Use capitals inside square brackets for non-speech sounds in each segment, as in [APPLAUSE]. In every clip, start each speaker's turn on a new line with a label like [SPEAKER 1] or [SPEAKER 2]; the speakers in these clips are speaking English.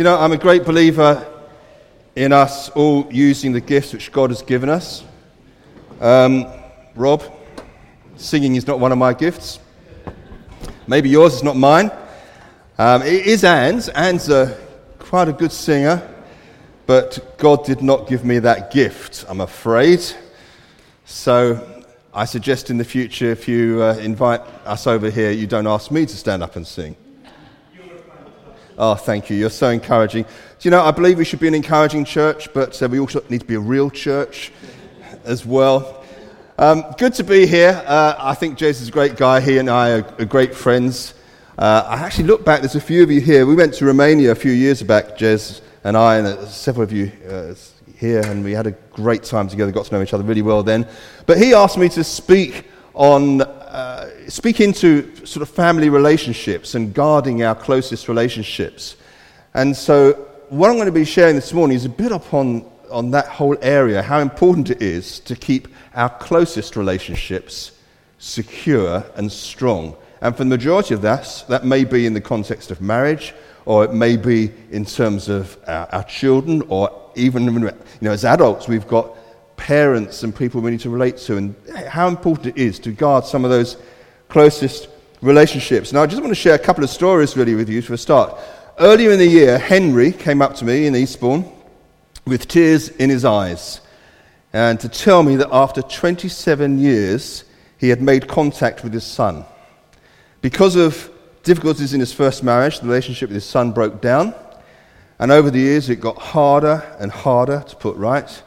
[SPEAKER 1] You know, I'm a great believer in us all using the gifts which God has given us. Um, Rob, singing is not one of my gifts. Maybe yours is not mine. Um, it is Anne's. Anne's a, quite a good singer, but God did not give me that gift, I'm afraid. So I suggest in the future, if you uh, invite us over here, you don't ask me to stand up and sing. Oh, thank you. You're so encouraging. Do you know, I believe we should be an encouraging church, but uh, we also need to be a real church as well. Um, good to be here. Uh, I think Jez is a great guy. He and I are, are great friends. Uh, I actually look back, there's a few of you here. We went to Romania a few years back, Jez and I, and uh, several of you uh, here, and we had a great time together, got to know each other really well then. But he asked me to speak on uh, speak into sort of family relationships and guarding our closest relationships. And so, what I'm going to be sharing this morning is a bit upon on that whole area, how important it is to keep our closest relationships secure and strong. And for the majority of us, that may be in the context of marriage, or it may be in terms of our, our children, or even you know, as adults, we've got parents and people we need to relate to, and how important it is to guard some of those closest relationships. Now, I just want to share a couple of stories really with you for a start. Earlier in the year, Henry came up to me in Eastbourne with tears in his eyes and to tell me that after 27 years, he had made contact with his son. Because of difficulties in his first marriage, the relationship with his son broke down. And over the years, it got harder and harder to put right.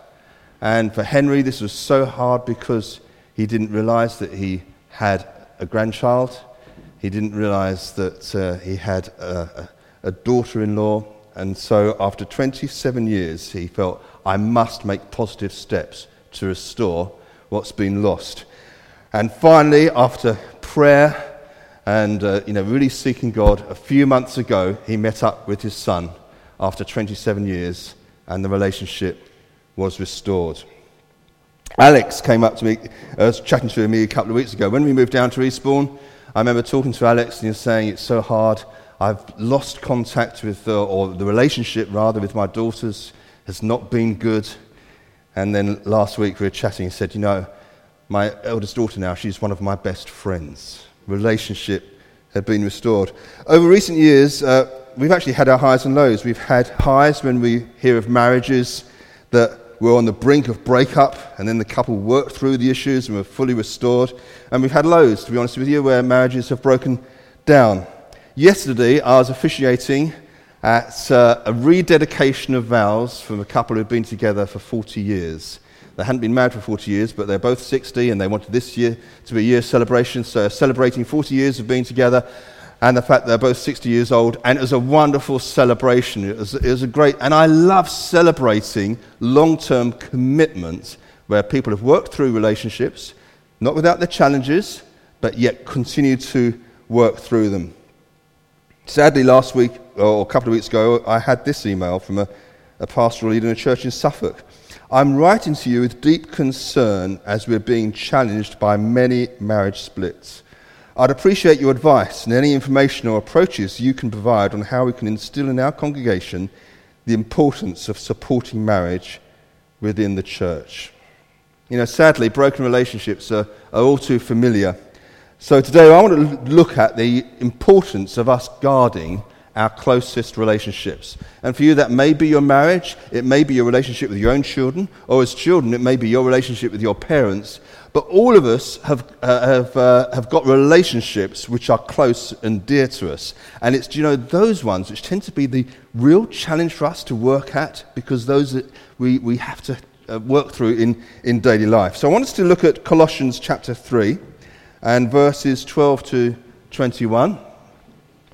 [SPEAKER 1] And for Henry, this was so hard because he didn't realize that he had a grandchild. He didn't realize that uh, he had a, a, daughter in law. And so, after 27 years, he felt, I must make positive steps to restore what's been lost. And finally, after prayer and uh, you know, really seeking God, a few months ago, he met up with his son after 27 years, and the relationship was restored. Alex came up to me, uh, was chatting to me a couple of weeks ago. When we moved down to Eastbourne, I remember talking to Alex and he was saying, It's so hard. I've lost contact with, uh, or the relationship rather, with my daughters has not been good. And then last week we were chatting. He said, You know, my eldest daughter now, she's one of my best friends. Relationship had been restored. Over recent years, uh, we've actually had our highs and lows. We've had highs when we hear of marriages that were on the brink of breakup, and then the couple worked through the issues and were fully restored. And we've had loads, to be honest with you, where marriages have broken down. Yesterday, I was officiating at uh, a rededication of vows from a couple who'd been together for 40 years. They hadn't been married for 40 years, but they're both 60, and they wanted this year to be a year celebration, so celebrating 40 years of being together and the fact they're both 60 years old. And it was a wonderful celebration. It was, it was a great, and I love celebrating long term commitments where people have worked through relationships, not without their challenges, but yet continue to work through them. Sadly, last week, or a couple of weeks ago, I had this email from a, a pastoral leader in a church in Suffolk. I'm writing to you with deep concern as we're being challenged by many marriage splits. I'd appreciate your advice and any information or approaches you can provide on how we can instill in our congregation the importance of supporting marriage within the church. You know, sadly, broken relationships are, are all too familiar. So today I want to look at the importance of us guarding our closest relationships. And for you, that may be your marriage, it may be your relationship with your own children, or as children, it may be your relationship with your parents. But all of us have, uh, have, uh, have got relationships which are close and dear to us. And it's, you know, those ones which tend to be the real challenge for us to work at because those that we, we have to uh, work through in, in daily life. So I want us to look at Colossians chapter 3 and verses 12 to 21.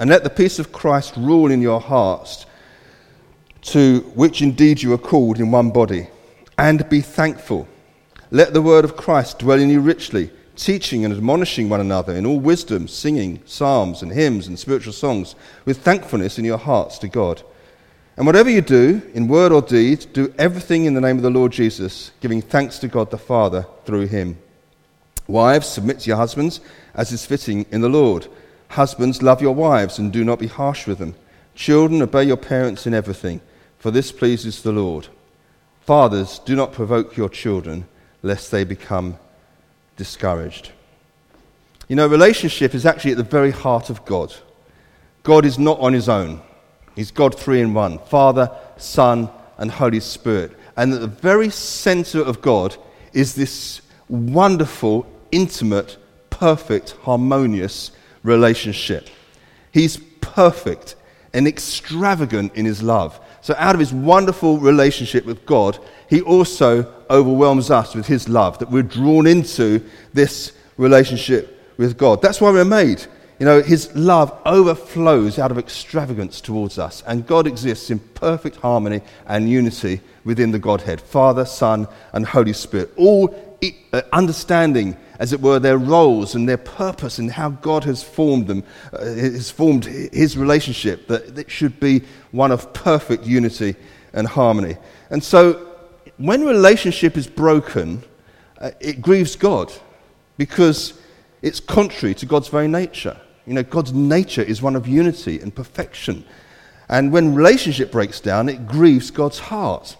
[SPEAKER 1] And let the peace of Christ rule in your hearts, to which indeed you are called in one body, and be thankful. Let the word of Christ dwell in you richly, teaching and admonishing one another in all wisdom, singing psalms and hymns and spiritual songs, with thankfulness in your hearts to God. And whatever you do, in word or deed, do everything in the name of the Lord Jesus, giving thanks to God the Father through him. Wives, submit to your husbands as is fitting in the Lord. Husbands, love your wives and do not be harsh with them. Children, obey your parents in everything, for this pleases the Lord. Fathers, do not provoke your children, lest they become discouraged. You know, relationship is actually at the very heart of God. God is not on his own, He's God three in one Father, Son, and Holy Spirit. And at the very center of God is this wonderful, intimate, perfect, harmonious relationship. He's perfect and extravagant in his love. So, out of his wonderful relationship with God, he also overwhelms us with his love, that we're drawn into this relationship with God. That's why we're made. You know, his love overflows out of extravagance towards us, and God exists in perfect harmony and unity within the Godhead Father, Son, and Holy Spirit, all uh, understanding as it were, their roles and their purpose and how God has formed them, uh, has formed his relationship, that it should be one of perfect unity and harmony. And so, when relationship is broken, uh, it grieves God because it's contrary to God's very nature. You know, God's nature is one of unity and perfection. And when relationship breaks down, it grieves God's heart.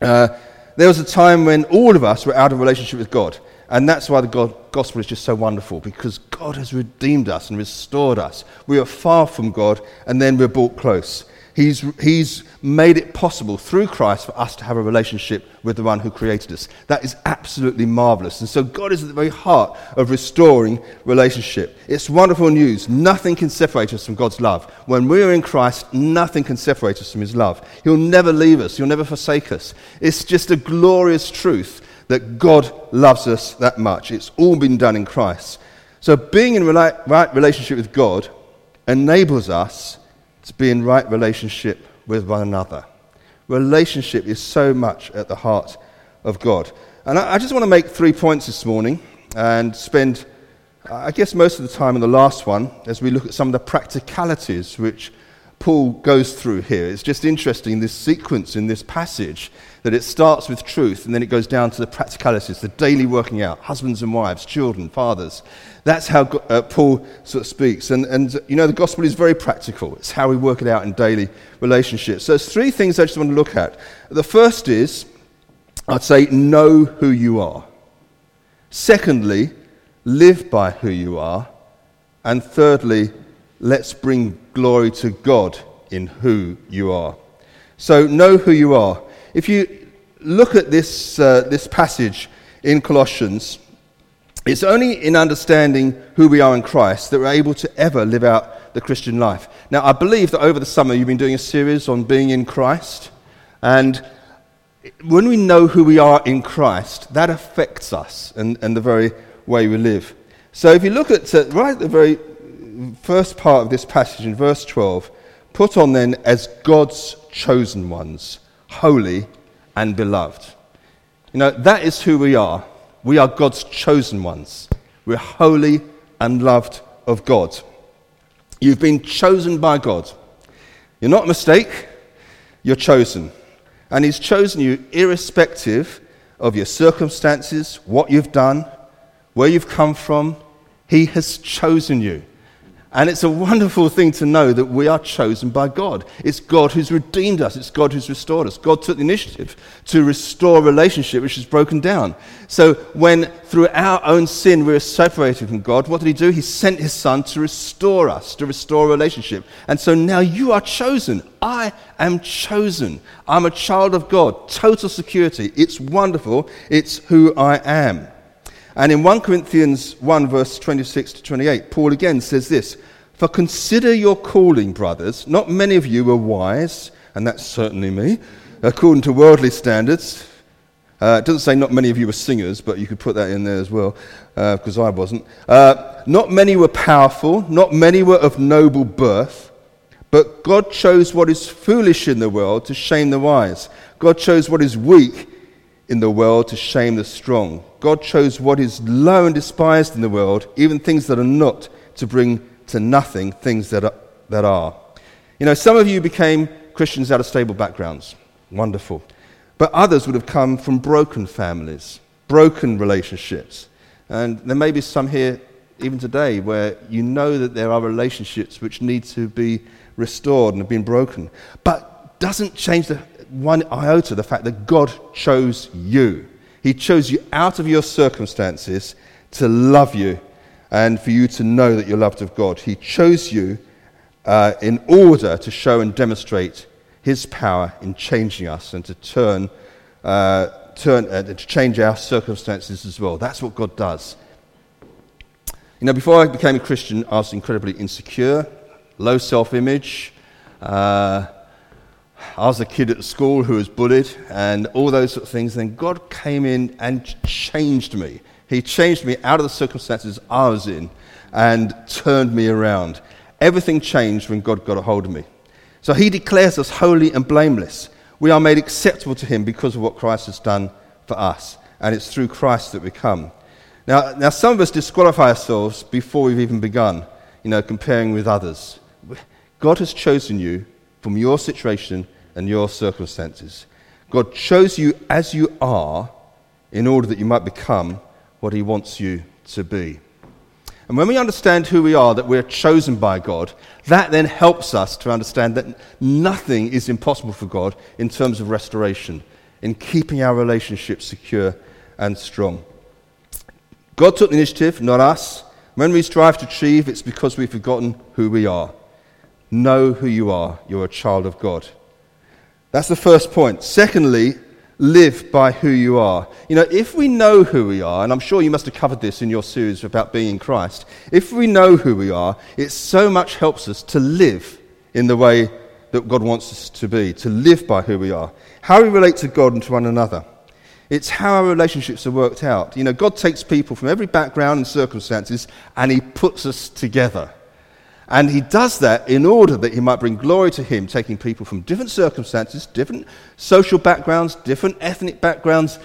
[SPEAKER 1] Uh, there was a time when all of us were out of relationship with God. And that's why the God, gospel is just so wonderful, because God has redeemed us and restored us. We are far from God, and then we're brought close. He's, he's made it possible through Christ for us to have a relationship with the one who created us. That is absolutely marvelous. And so God is at the very heart of restoring relationship. It's wonderful news. Nothing can separate us from God's love. When we are in Christ, nothing can separate us from his love. He'll never leave us, he'll never forsake us. It's just a glorious truth that God loves us that much. It's all been done in Christ. So being in right relationship with God enables us to be in right relationship with one another. Relationship is so much at the heart of God. And I just want to make three points this morning and spend, I guess, most of the time on the last one as we look at some of the practicalities which Paul goes through here. It's just interesting, this sequence in this passage, that it starts with truth and then it goes down to the practicalities, the daily working out, husbands and wives, children, fathers. That's how uh, Paul sort of speaks. And, and, you know, the gospel is very practical. It's how we work it out in daily relationships. So there's three things I just want to look at. The first is, I'd say, know who you are. Secondly, live by who you are. And thirdly, let's bring glory to God in who you are. So, know who you are. If you look at this, uh, this passage in Colossians, it's only in understanding who we are in Christ that we're able to ever live out the Christian life. Now, I believe that over the summer you've been doing a series on being in Christ. And when we know who we are in Christ, that affects us and, and the very way we live. So if you look at uh, right at the very first part of this passage in verse 12 put on then as God's chosen ones, holy and beloved. You know, that is who we are. We are God's chosen ones. We're holy and loved of God. You've been chosen by God. You're not a mistake, you're chosen. And He's chosen you irrespective of your circumstances, what you've done, where you've come from. He has chosen you. And it's a wonderful thing to know that we are chosen by God. It's God who's redeemed us, it's God who's restored us. God took the initiative to restore a relationship which is broken down. So, when through our own sin we are separated from God, what did He do? He sent His Son to restore us, to restore relationship. And so now you are chosen. I am chosen. I'm a child of God. Total security. It's wonderful. It's who I am. And in 1 Corinthians 1, verse 26 to 28, Paul again says this For consider your calling, brothers. Not many of you are wise, and that's certainly me, according to worldly standards. Uh, it doesn't say not many of you were singers, but you could put that in there as well, because uh, I wasn't. Uh, not many were powerful, not many were of noble birth, but God chose what is foolish in the world to shame the wise. God chose what is weak in the world to shame the strong. God chose what is low and despised in the world, even things that are not, to bring to nothing things that are. That are. You know, some of you became Christians out of stable backgrounds. Wonderful. But others would have come from broken families, broken relationships. And there may be some here, even today, where you know that there are relationships which need to be restored and have been broken. But doesn't change the one iota the fact that God chose you. He chose you out of your circumstances to love you and for you to know that you're loved of God. He chose you uh, in order to show and demonstrate his power in changing us and to turn, uh, turn uh, to change our circumstances as well. That's what God does. You know, before I became a Christian, I was incredibly insecure, low self image. Uh, I was a kid at school who was bullied and all those sort of things. Then God came in and changed me. He changed me out of the circumstances I was in and turned me around. Everything changed when God got a hold of me. So he declares us holy and blameless. We are made acceptable to him because of what Christ has done for us. And it's through Christ that we come. Now, now some of us disqualify ourselves before we've even begun, you know, comparing with others. God has chosen you from your situation and your circumstances. God chose you as you are in order that you might become what he wants you to be. And when we understand who we are, that we're chosen by God, that then helps us to understand that nothing is impossible for God in terms of restoration, in keeping our relationship secure and strong. God took the initiative, not us. When we strive to achieve, it's because we've forgotten who we are. Know who you are. You're a child of God. That's the first point. Secondly, live by who you are. You know, if we know who we are, and I'm sure you must have covered this in your series about being in Christ, if we know who we are, it so much helps us to live in the way that God wants us to be, to live by who we are. How we relate to God and to one another. It's how our relationships are worked out. You know, God takes people from every background and circumstances and He puts us together. And he does that in order that he might bring glory to him, taking people from different circumstances, different social backgrounds, different ethnic backgrounds.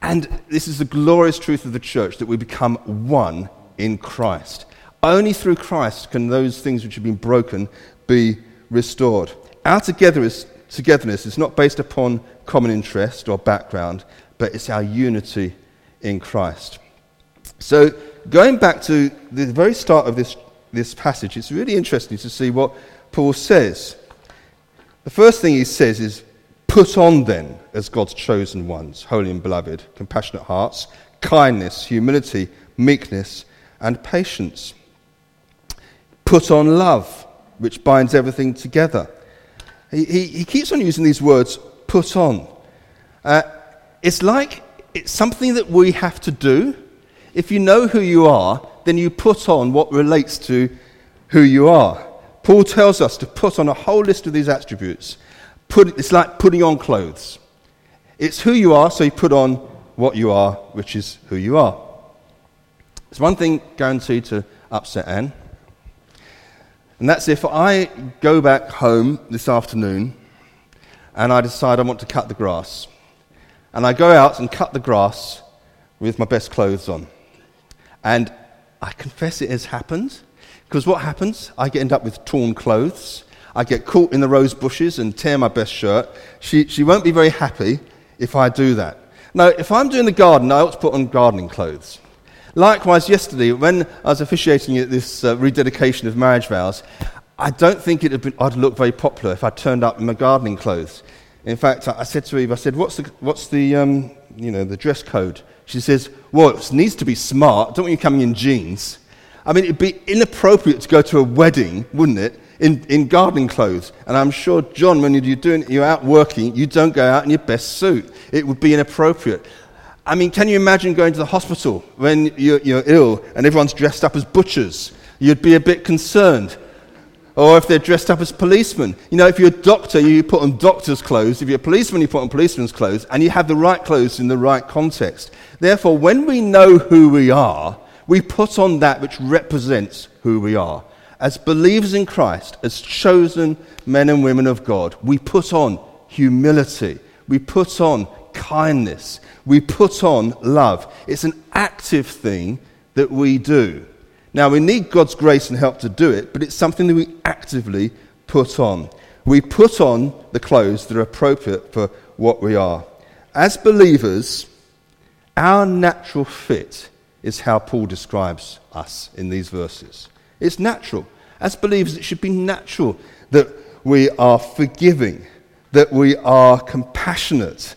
[SPEAKER 1] And this is the glorious truth of the church that we become one in Christ. Only through Christ can those things which have been broken be restored. Our togetherness, is not based upon common interest or background, but it's our unity in Christ. So, going back to the very start of this this passage, it's really interesting to see what Paul says. The first thing he says is, Put on then, as God's chosen ones, holy and beloved, compassionate hearts, kindness, humility, meekness, and patience. Put on love, which binds everything together. He, he, he keeps on using these words, put on. Uh, it's like it's something that we have to do. If you know who you are, then you put on what relates to who you are. Paul tells us to put on a whole list of these attributes. Put, it's like putting on clothes. It's who you are, so you put on what you are, which is who you are. There's one thing guaranteed to upset Anne, and that's if I go back home this afternoon and I decide I want to cut the grass. And I go out and cut the grass with my best clothes on. And I confess it has happened. Because what happens? I get end up with torn clothes. I get caught in the rose bushes and tear my best shirt. She, she won't be very happy if I do that. Now, if I'm doing the garden, I ought to put on gardening clothes. Likewise, yesterday, when I was officiating at this uh, rededication of marriage vows, I don't think it been, I'd look very popular if I turned up in my gardening clothes. In fact, I said to Eve, I said, what's the, what's the, um, you know, the dress code? She says, well, it needs to be smart. Don't want you coming in jeans. I mean, it'd be inappropriate to go to a wedding, wouldn't it, in, in gardening clothes. And I'm sure, John, when you're, doing, you're out working, you don't go out in your best suit. It would be inappropriate. I mean, can you imagine going to the hospital when you're, you're ill and everyone's dressed up as butchers? You'd be a bit concerned. Or if they're dressed up as policemen. You know, if you're a doctor, you put on doctor's clothes. If you're a policeman, you put on policeman's clothes. And you have the right clothes in the right context. Therefore, when we know who we are, we put on that which represents who we are. As believers in Christ, as chosen men and women of God, we put on humility. We put on kindness. We put on love. It's an active thing that we do. Now, we need God's grace and help to do it, but it's something that we actively put on. We put on the clothes that are appropriate for what we are. As believers, our natural fit is how Paul describes us in these verses. It's natural. As believers, it should be natural that we are forgiving, that we are compassionate,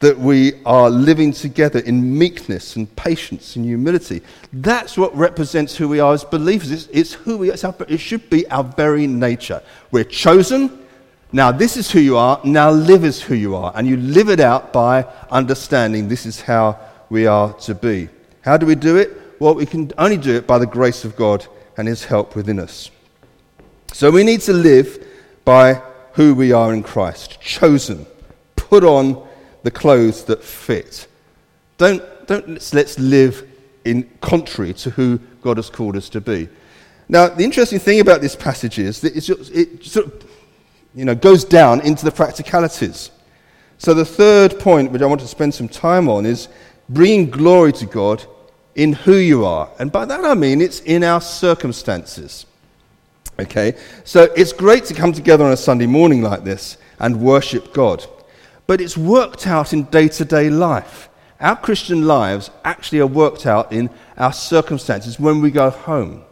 [SPEAKER 1] that we are living together in meekness and patience and humility. That's what represents who we are as believers. It's, it's who we it should be our very nature. We're chosen. Now, this is who you are. Now, live as who you are. And you live it out by understanding this is how we are to be. How do we do it? Well, we can only do it by the grace of God and His help within us. So we need to live by who we are in Christ, chosen, put on the clothes that fit. Don't, don't let's, let's live in contrary to who God has called us to be. Now, the interesting thing about this passage is that it sort of you know, goes down into the practicalities. So, the third point, which I want to spend some time on, is bringing glory to God in who you are. And by that I mean it's in our circumstances. Okay? So, it's great to come together on a Sunday morning like this and worship God but it's worked out in day to day life. Our Christian lives actually are worked out in our circumstances when we go home,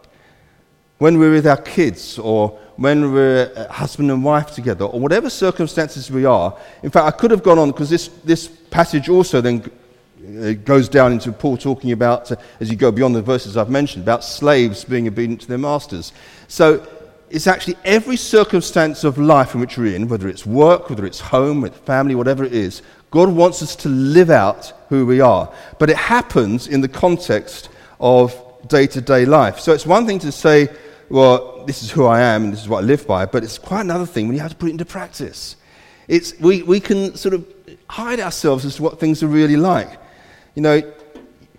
[SPEAKER 1] when we're with our kids, or when we're husband and wife together, or whatever circumstances we are. In fact, I could have gone on because this, this passage also then uh, goes down into Paul talking about, uh, as you go beyond the verses I've mentioned, about slaves being obedient to their masters. So it's actually every circumstance of life in which we're in, whether it's work, whether it's home, with family, whatever it is, God wants us to live out who we are. But it happens in the context of day to day life. So it's one thing to say, well, this is who I am and this is what I live by, but it's quite another thing when you have to put it into practice. It's, we, we can sort of hide ourselves as to what things are really like. You know,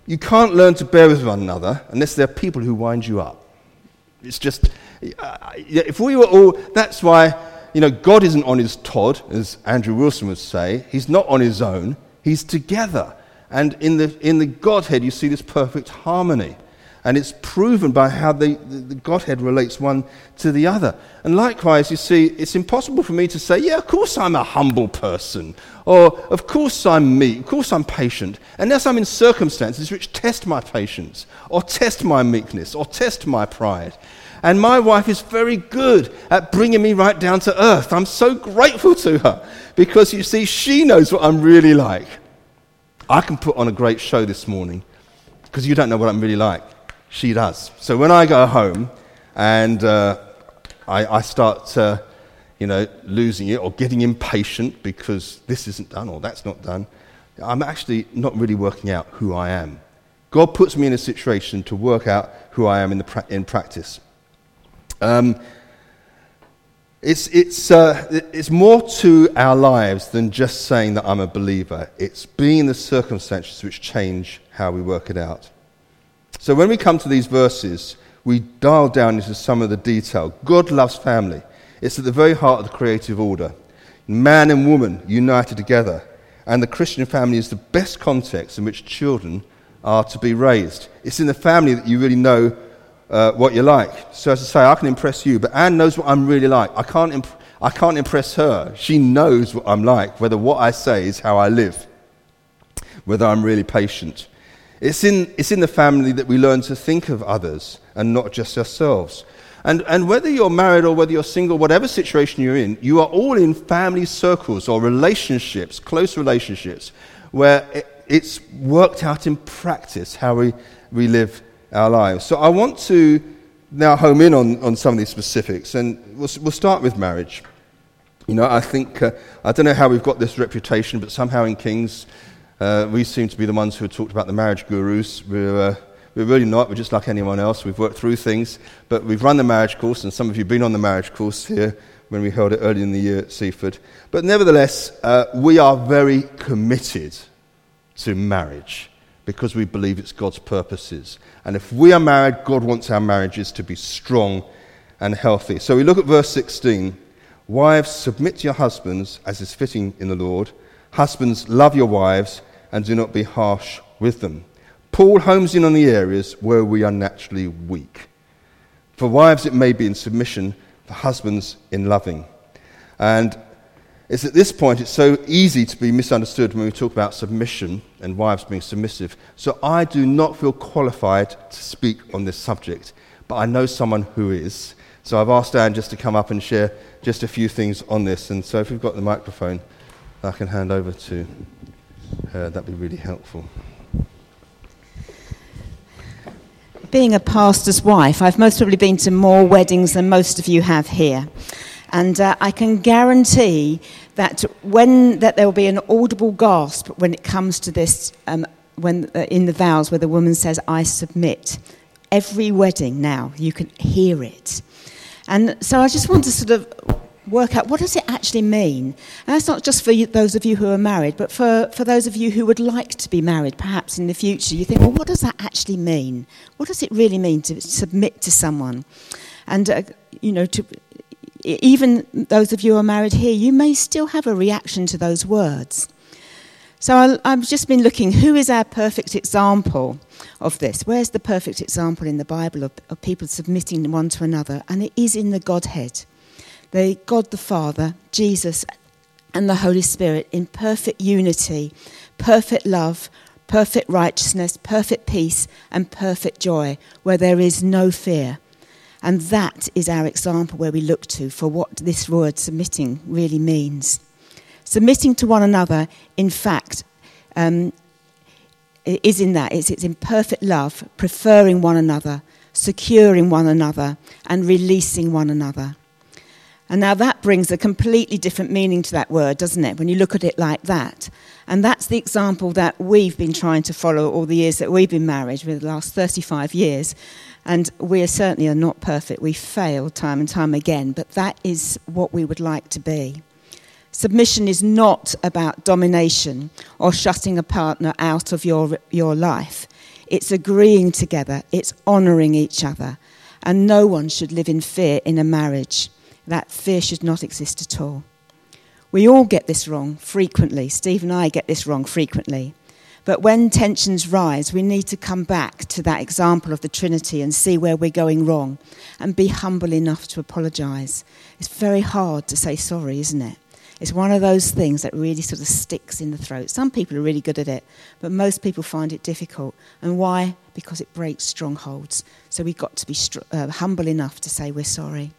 [SPEAKER 1] you can't learn to bear with one another unless there are people who wind you up. It's just, if we were all, that's why, you know, God isn't on his Todd, as Andrew Wilson would say. He's not on his own, he's together. And in the, in the Godhead, you see this perfect harmony. And it's proven by how the, the, Godhead relates one to the other. And likewise, you see, it's impossible for me to say, yeah, of course I'm a humble person, or of course I'm meek, of course I'm patient, unless I'm in circumstances which test my patience, or test my meekness, or test my pride. And my wife is very good at bringing me right down to earth. I'm so grateful to her because you see, she knows what I'm really like. I can put on a great show this morning because you don't know what I'm really like. She does. So when I go home and uh, I, I, start, you know, losing it or getting impatient because this isn't done or that's not done, I'm actually not really working out who I am. God puts me in a situation to work out who I am in, pra- in practice. Um, it's, it's, uh, it's more to our lives than just saying that I'm a believer. It's being the circumstances which change how we work it out. So when we come to these verses, we dial down into some of the detail. God loves family. It's at the very heart of the creative order. Man and woman united together. And the Christian family is the best context in which children are to be raised. It's in the family that you really know uh, what you're like. So as I say, I can impress you, but Anne knows what I'm really like. I can't, imp- I can't impress her. She knows what I'm like, whether what I say is how I live, whether I'm really patient. It's in, it's in the family that we learn to think of others and not just ourselves. And, and whether you're married or whether you're single, whatever situation you're in, you are all in family circles or relationships, close relationships, where it, it's worked out in practice how we, we live our lives. So I want to now home in on, on some of these specifics, and we'll, we'll start with marriage. You know, I think, uh, I don't know how we've got this reputation, but somehow in Kings, uh, we seem to be the ones who have talked about the marriage gurus. We're, uh, We're really not. We're just like anyone else. We've worked through things. But we've run the marriage course, and some of you have been on the marriage course here when we held it early in the year at Seaford. But nevertheless, uh, we are very committed to marriage because we believe it's God's purposes. And if we are married, God wants our marriages to be strong and healthy. So we look at verse 16. Wives, submit to your husbands as is fitting in the Lord. Husbands, love your wives and do not be harsh with them. Paul homes in on the areas where we are naturally weak. For wives, it may be in submission, for husbands, in loving. And it's at this point it's so easy to be misunderstood when we talk about submission and wives being submissive. So I do not feel qualified to speak on this subject, but I know someone who is. So I've asked Anne just to come up and share just a few things on this. And so if we've got the microphone, I can hand over to her. That'd be really helpful.
[SPEAKER 2] Being a pastor's wife, I've most probably been to more weddings than most of you have here. And uh, I can guarantee that when that there will be an audible gasp when it comes to this, um, when uh, in the vows where the woman says, "I submit." Every wedding now, you can hear it. And so I just want to sort of work out what does it actually mean and that's not just for you, those of you who are married but for, for those of you who would like to be married perhaps in the future you think well what does that actually mean what does it really mean to submit to someone and uh, you know to even those of you who are married here you may still have a reaction to those words. So I, have just been looking who is our perfect example of this? Where's the perfect example in the bible of, of people submitting one to another? And it is in the godhead. The God the Father, Jesus, and the Holy Spirit in perfect unity, perfect love, perfect righteousness, perfect peace, and perfect joy, where there is no fear. And that is our example where we look to for what this word submitting really means. Submitting to one another, in fact, um, is in that. It's, it's in perfect love, preferring one another, securing one another, and releasing one another. And now that brings a completely different meaning to that word, doesn't it, when you look at it like that? And that's the example that we've been trying to follow all the years that we've been married, for the last 35 years. And we are certainly are not perfect. We fail time and time again, but that is what we would like to be. Submission is not about domination or shutting a partner out of your, your life. It's agreeing together, it's honouring each other. And no one should live in fear in a marriage that fear should not exist at all. We all get this wrong frequently. Steve and I get this wrong frequently. But when tensions rise, we need to come back to that example of the Trinity and see where we're going wrong and be humble enough to apologize. It's very hard to say sorry, isn't it? It's one of those things that really sort of sticks in the throat. Some people are really good at it, but most people find it difficult. And why? Because it breaks strongholds. So we've got to be str- uh, humble enough to say we're sorry.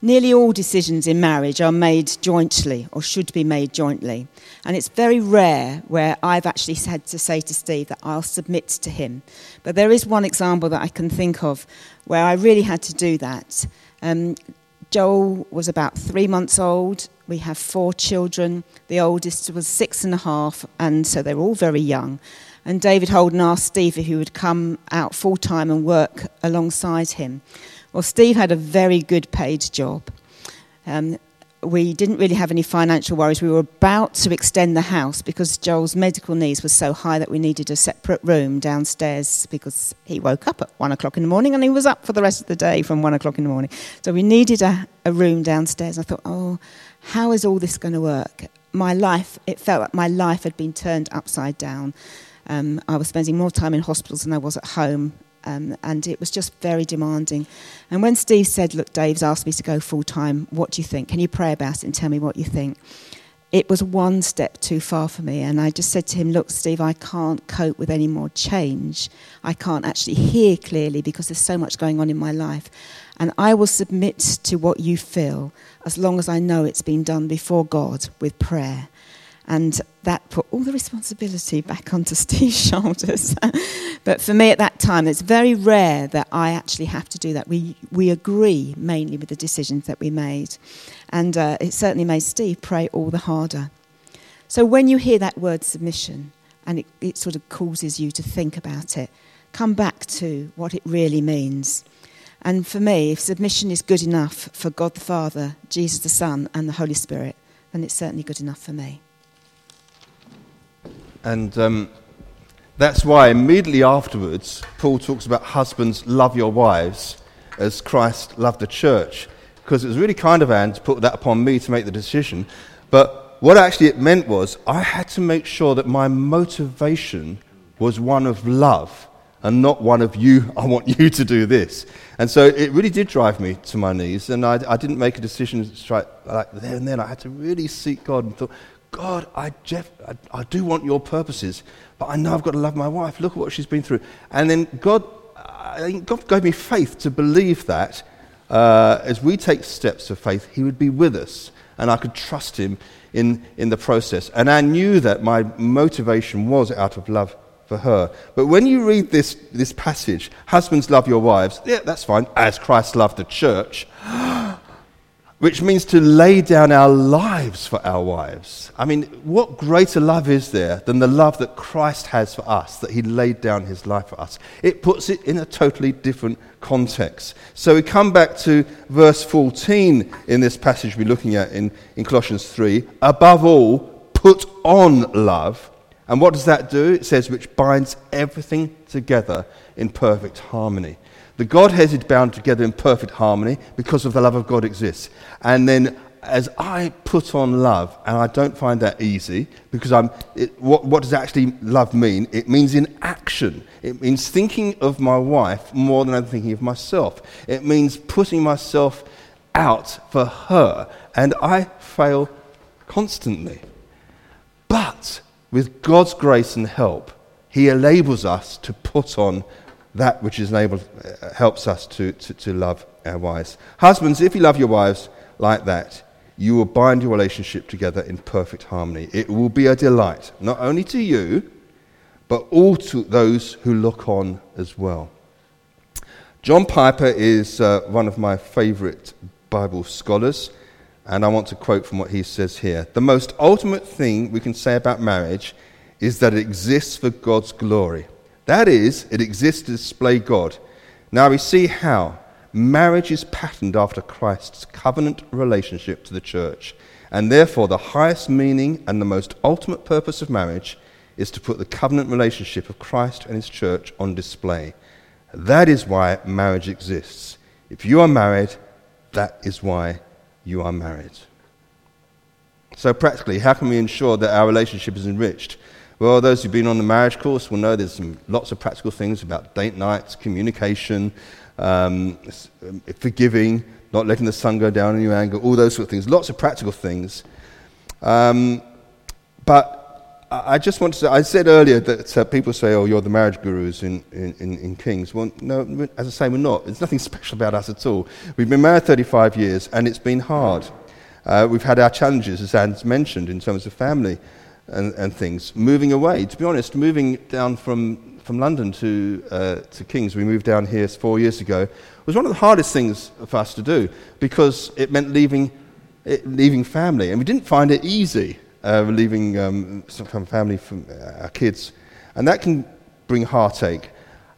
[SPEAKER 2] Nearly all decisions in marriage are made jointly or should be made jointly. And it's very rare where I've actually had to say to Steve that I'll submit to him. But there is one example that I can think of where I really had to do that. Um, Joel was about three months old. We have four children. The oldest was six and a half, and so they were all very young. And David Holden asked Steve if he would come out full time and work alongside him. Well, Steve had a very good paid job. Um, we didn't really have any financial worries. We were about to extend the house because Joel's medical needs were so high that we needed a separate room downstairs because he woke up at one o'clock in the morning and he was up for the rest of the day from one o'clock in the morning. So we needed a, a room downstairs. I thought, oh, how is all this going to work? My life, it felt like my life had been turned upside down. Um, I was spending more time in hospitals than I was at home um, and it was just very demanding. And when Steve said, Look, Dave's asked me to go full time, what do you think? Can you pray about it and tell me what you think? It was one step too far for me. And I just said to him, Look, Steve, I can't cope with any more change. I can't actually hear clearly because there's so much going on in my life. And I will submit to what you feel as long as I know it's been done before God with prayer. And that put all the responsibility back onto [LAUGHS] Steve's shoulders. [LAUGHS] but for me at that time, it's very rare that I actually have to do that. We, we agree mainly with the decisions that we made. And uh, it certainly made Steve pray all the harder. So when you hear that word submission, and it, it sort of causes you to think about it, come back to what it really means. And for me, if submission is good enough for God the Father, Jesus the Son, and the Holy Spirit, then it's certainly good enough for me.
[SPEAKER 1] And um, that's why immediately afterwards, Paul talks about husbands, love your wives as Christ loved the church. Because it was really kind of Anne to put that upon me to make the decision. But what actually it meant was I had to make sure that my motivation was one of love and not one of you, I want you to do this. And so it really did drive me to my knees. And I, I didn't make a decision straight like there and then. I had to really seek God and thought, God, I, Jeff, I, I, do want your purposes, but I know I've got to love my wife. Look at what she's been through. And then God, I God gave me faith to believe that uh, as we take steps of faith, He would be with us, and I could trust Him in, in the process. And I knew that my motivation was out of love for her. But when you read this, this passage, husbands love your wives, yeah, that's fine, as Christ loved the church which means to lay down our lives for our wives. I mean, what greater love is there than the love that Christ has for us, that he laid down his life for us? It puts it in a totally different context. So we come back to verse 14 in this passage we're looking at in, in Colossians 3. Above all, put on love. And what does that do? It says, which binds everything together in perfect harmony. The Godhead is bound together in perfect harmony because of the love of God exists. And then as I put on love, and I don't find that easy because I'm, it, what, what does actually love mean? It means in action. It means thinking of my wife more than I'm thinking of myself. It means putting myself out for her. And I fail constantly. But with God's grace and help, He enables us to put on that which is enabled, uh, helps us to, to, to love our wives. Husbands, if you love your wives like that, you will bind your relationship together in perfect harmony. It will be a delight, not only to you, but all to those who look on as well. John Piper is uh, one of my favorite Bible scholars, and I want to quote from what he says here. The most ultimate thing we can say about marriage is that it exists for God's glory. That is, it exists to display God. Now we see how. Marriage is patterned after Christ's covenant relationship to the church, and therefore the highest meaning and the most ultimate purpose of marriage is to put the covenant relationship of Christ and his church on display. That is why marriage exists. If you are married, that is why you are married. So, practically, how can we ensure that our relationship is enriched? Well, those who've been on the marriage course will know there's some, lots of practical things about date nights, communication, um, um, forgiving, not letting the sun go down in your anger, all those sort of things. Lots of practical things. Um, but I just want to say, I said earlier that uh, people say, oh, you're the marriage gurus in, in, in, Kings. Well, no, as I say, we're not. There's nothing [LAUGHS] special about us at all. We've been married 35 years, and it's been hard. Uh, we've had our challenges, as Anne's mentioned, in terms of family and, and things. Moving away, to be honest, moving down from, from London to, uh, to Kings, we moved down here four years ago, was one of the hardest things for us to do because it meant leaving, it, leaving family. And we didn't find it easy uh, leaving um, some family from uh, our kids. And that can bring heartache.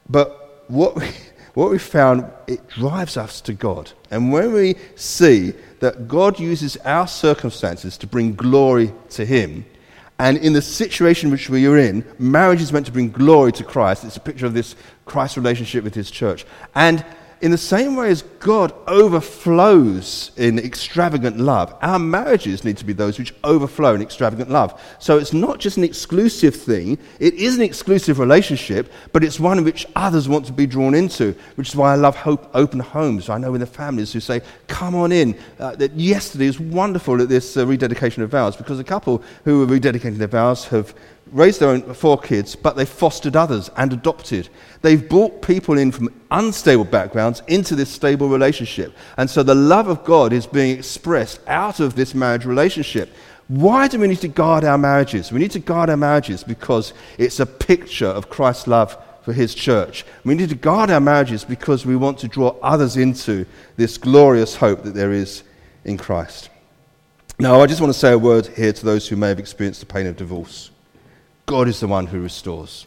[SPEAKER 1] But what we, [LAUGHS] what we found, it drives us to God. And when we see that God uses our circumstances to bring glory to Him, and in the situation which we are in, marriage is meant to bring glory to Christ. It's a picture of this Christ relationship with his church. And in the same way as God overflows in extravagant love, our marriages need to be those which overflow in extravagant love. So it's not just an exclusive thing, it is an exclusive relationship, but it's one which others want to be drawn into, which is why I love hope, open homes. I know in the families who say, Come on in. Uh, that yesterday was wonderful at this uh, rededication of vows because a couple who were rededicating their vows have raised their own four kids, but they've fostered others and adopted. They've brought people in from unstable backgrounds into this stable relationship. And so the love of God is being expressed out of this marriage relationship. Why do we need to guard our marriages? We need to guard our marriages because it's a picture of Christ's love for his church. We need to guard our marriages because we want to draw others into this glorious hope that there is in Christ. Now, I just want to say a word here to those who may have experienced the pain of divorce. God is the one who restores.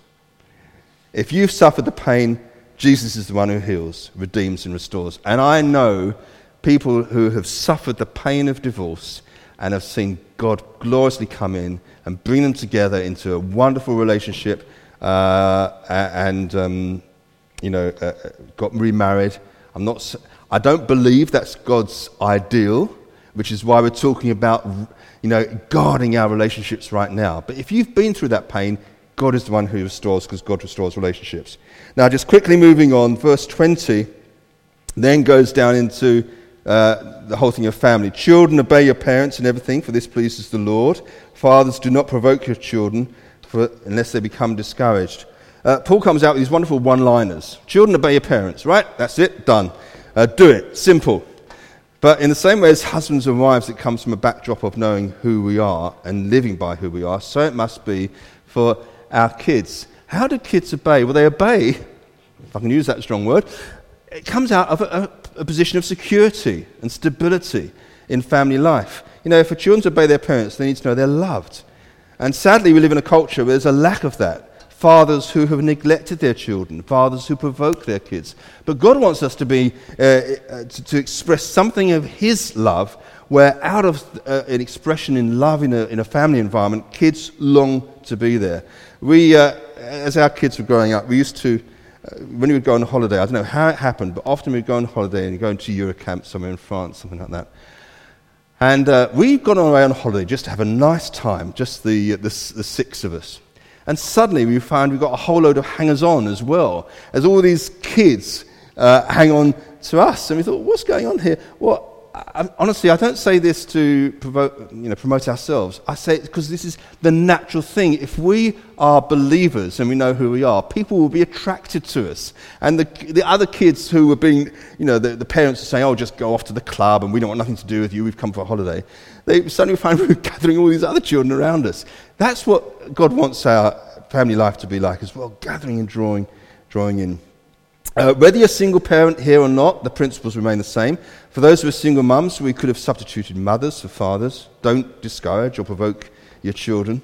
[SPEAKER 1] If you've suffered the pain, Jesus is the one who heals, redeems, and restores. And I know people who have suffered the pain of divorce and have seen God gloriously come in and bring them together into a wonderful relationship uh, and, um, you know, uh, uh, got remarried. I'm not, I don't believe that's God's ideal, which is why we're talking about, you know, guarding our relationships right now. But if you've been through that pain, God is the one who restores because God restores relationships. Now, just quickly moving on, verse 20 then goes down into uh, the whole thing of family. Children, obey your parents and everything, for this pleases the Lord. Fathers, do not provoke your children for, unless they become discouraged. Uh, Paul comes out with these wonderful one liners. Children, obey your parents, right? That's it, done. Uh, do it, simple. But in the same way as husbands and wives, it comes from a backdrop of knowing who we are and living by who we are, so it must be for our kids. How do kids obey? Well, they obey, if I can use that strong word, it comes out of a, a, a position of security and stability in family life. You know, for children to obey their parents, they need to know they're loved. And sadly, we live in a culture where there's a lack of that. Fathers who have neglected their children, fathers who provoke their kids. But God wants us to be, uh, uh, to, to, express something of His love, where out of uh, an expression in love in a, in a family environment, kids long to be there. We, uh, as our kids were growing up, we used to, uh, when we would go on holiday, I don't know how it happened, but often we'd go on holiday and go into Eurocamp somewhere in France, something like that. And uh, we've gone away on holiday just to have a nice time, just the, the, the six of us. And suddenly we found we've got a whole load of hangers on as well, as all these kids uh, hang on to us. And we thought, what's going on here? Well, I, honestly, I don't say this to provoke, you know, promote ourselves. I say it because this is the natural thing. If we are believers and we know who we are, people will be attracted to us. And the, the other kids who were being, you know, the, the parents are saying, oh, just go off to the club and we don't want nothing to do with you, we've come for a holiday. They suddenly find [LAUGHS] we're gathering all these other children around us. That's what God wants our family life to be like as well, gathering and drawing, drawing in. Uh, whether you're a single parent here or not, the principles remain the same. For those who are single mums, we could have substituted mothers for fathers. Don't discourage or provoke your children.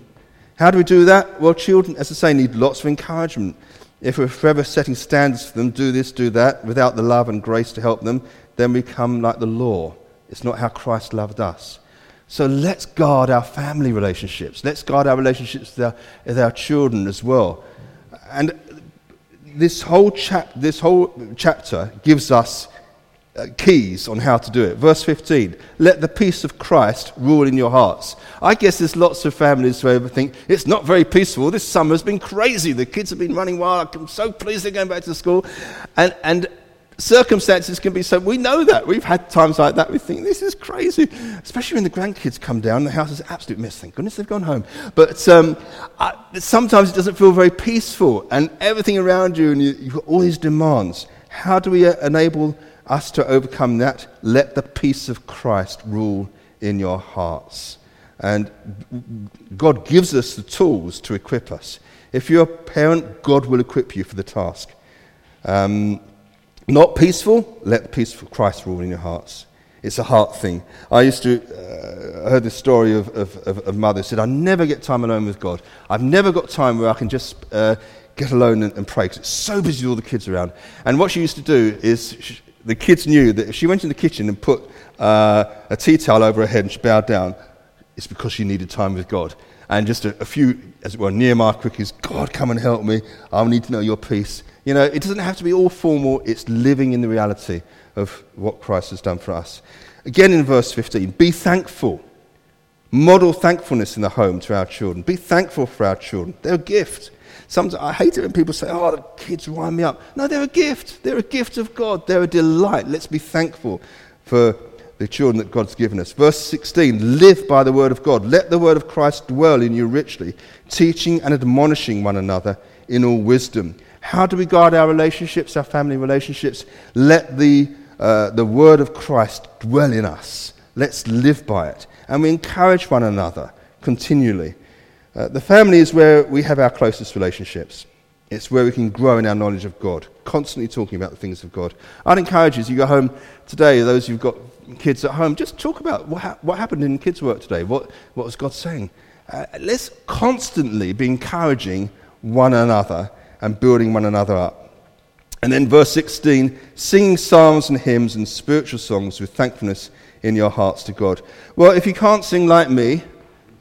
[SPEAKER 1] How do we do that? Well, children, as I say, need lots of encouragement. If we're forever setting standards for them, do this, do that, without the love and grace to help them, then we become like the law. It's not how Christ loved us. So let's guard our family relationships. Let's guard our relationships with our, with our children as well. And this whole, chap- this whole chapter gives us uh, keys on how to do it. Verse 15 Let the peace of Christ rule in your hearts. I guess there's lots of families who think it's not very peaceful. This summer's been crazy. The kids have been running wild. I'm so pleased they're going back to school. And, and circumstances can be so. We know that. We've had times like that. We think, this is crazy. Especially when the grandkids come down. The house is an absolute mess. Thank goodness they've gone home. But um, I, sometimes it doesn't feel very peaceful. And everything around you, and you, you've got all these demands. How do we uh, enable us to overcome that? Let the peace of Christ rule in your hearts. And God gives us the tools to equip us. If you're a parent, God will equip you for the task. Um, not peaceful? Let the peace of Christ rule in your hearts. It's a heart thing. I used to, uh, I heard this story of, of, of, of mother said, I never get time alone with God. I've never got time where I can just uh, get alone and, and pray because it's so busy with all the kids around. And what she used to do is, she, the kids knew that if she went in the kitchen and put uh, a tea towel over her head and she bowed down, it's because she needed time with God. And just a, a few, as it were, near Nehemiah quickies, God, come and help me. I need to know your peace. You know, it doesn't have to be all formal, it's living in the reality of what Christ has done for us. Again in verse 15, be thankful. Model thankfulness in the home to our children. Be thankful for our children. They're a gift. Sometimes I hate it when people say, oh, the kids wind me up. No, they're a gift. They're a gift of God. They're a delight. Let's be thankful for the children that God's given us. Verse 16 Live by the word of God. Let the word of Christ dwell in you richly, teaching and admonishing one another in all wisdom how do we guard our relationships, our family relationships? Let the, uh, the word of Christ dwell in us. Let's live by it. And we encourage one another continually. Uh, the family is where we have our closest relationships. It's where we can grow in our knowledge of God, constantly talking about the things of God. I'd encourage you as you go home today, those who've got kids at home, just talk about what, ha- what happened in kids' work today. What, what was God saying? Uh, let's constantly be encouraging one another and building one another up. And then verse 16, singing psalms and hymns and spiritual songs with thankfulness in your hearts to God. Well, if you can't sing like me,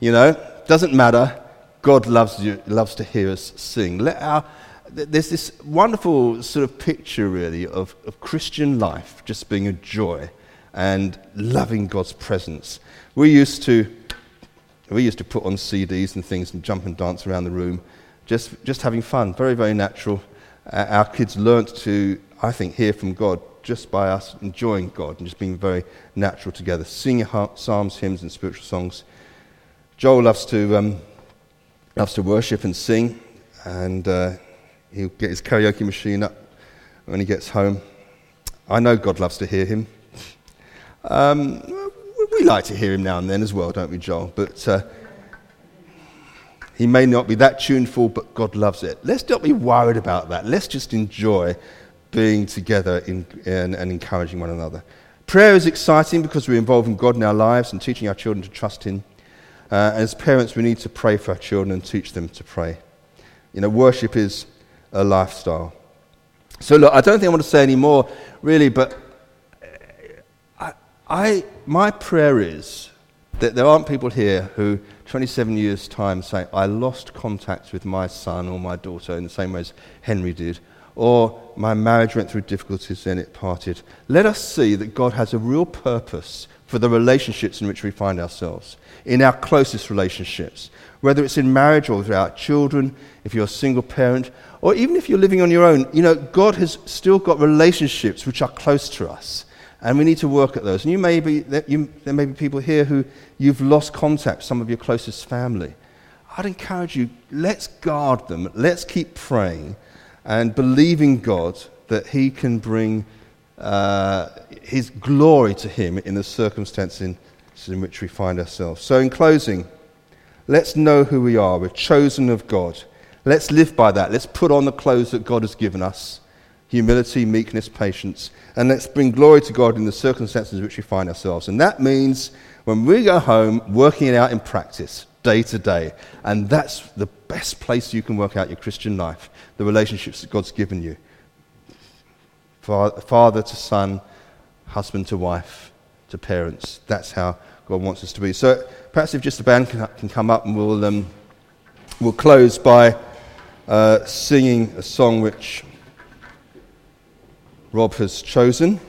[SPEAKER 1] you know, doesn't matter. God loves you, loves to hear us sing. Let our, there's this wonderful sort of picture, really, of, of Christian life just being a joy and loving God's presence. We used to, we used to put on CDs and things and jump and dance around the room, just, just having fun. Very, very natural. Uh, our kids learnt to, I think, hear from God just by us enjoying God and just being very natural together, singing psalms, hymns, and spiritual songs. Joel loves to, um, loves to worship and sing, and uh, he'll get his karaoke machine up when he gets home. I know God loves to hear him. Um, we like to hear him now and then as well, don't we, Joel? But uh, he may not be that tuneful, but God loves it. Let's not be worried about that. Let's just enjoy being together in, in, and encouraging one another. Prayer is exciting because we're involving God in our lives and teaching our children to trust Him. Uh, as parents, we need to pray for our children and teach them to pray. You know, worship is a lifestyle. So, look, I don't think I want to say any more, really, but I, I, my prayer is that there aren't people here who 27 years' time say, I lost contact with my son or my daughter in the same way as Henry did, or my marriage went through difficulties and it parted. Let us see that God has a real purpose for the relationships in which we find ourselves, in our closest relationships, whether it's in marriage or with our children, if you're a single parent, or even if you're living on your own. You know, God has still got relationships which are close to us. And we need to work at those. And you may be, you, there may be people here who you've lost contact, some of your closest family. I'd encourage you, let's guard them. Let's keep praying and believing God that He can bring uh, His glory to Him in the circumstances in, in which we find ourselves. So, in closing, let's know who we are. We're chosen of God. Let's live by that. Let's put on the clothes that God has given us humility, meekness, patience. And let's bring glory to God in the circumstances in which we find ourselves. And that means when we go home, working it out in practice, day to day. And that's the best place you can work out your Christian life, the relationships that God's given you. Father to son, husband to wife, to parents. That's how God wants us to be. So perhaps if just the band can, come up and we'll, um, we'll close by uh, singing a song which Rob has chosen.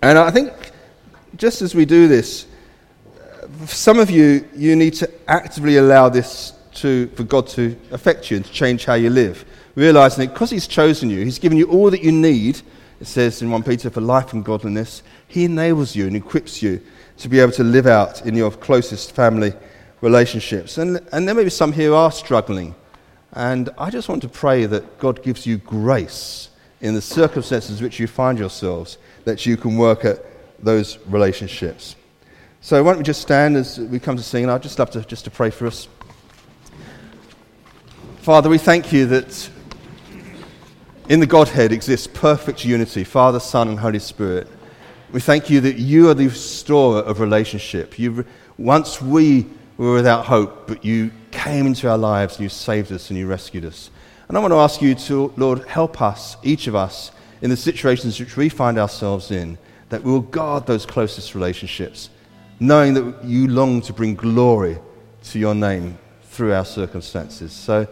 [SPEAKER 1] And I think just as we do this, some of you, you need to actively allow this to, for God to affect you and to change how you live. Realizing that because He's chosen you, He's given you all that you need, it says in 1 Peter, for life and godliness, He enables you and equips you to be able to live out in your closest family relationships. And, and there may be some here who are struggling. And I just want to pray that God gives you grace in the circumstances which you find yourselves, that you can work at those relationships. So why don't we just stand as we come to sing, and I'd just love to just to pray for us. Father, we thank you that in the Godhead exists perfect unity, Father, Son, and Holy Spirit. We thank you that you are the restorer of relationship. You, once we were without hope, but you came into our lives and you saved us and you rescued us. And I want to ask you to, Lord, help us, each of us, in the situations which we find ourselves in, that we will guard those closest relationships, knowing that you long to bring glory to your name through our circumstances. So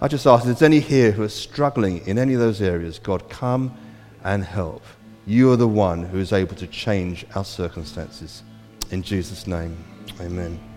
[SPEAKER 1] I just ask if there's any here who are struggling in any of those areas, God, come and help. You are the one who is able to change our circumstances. In Jesus' name, amen.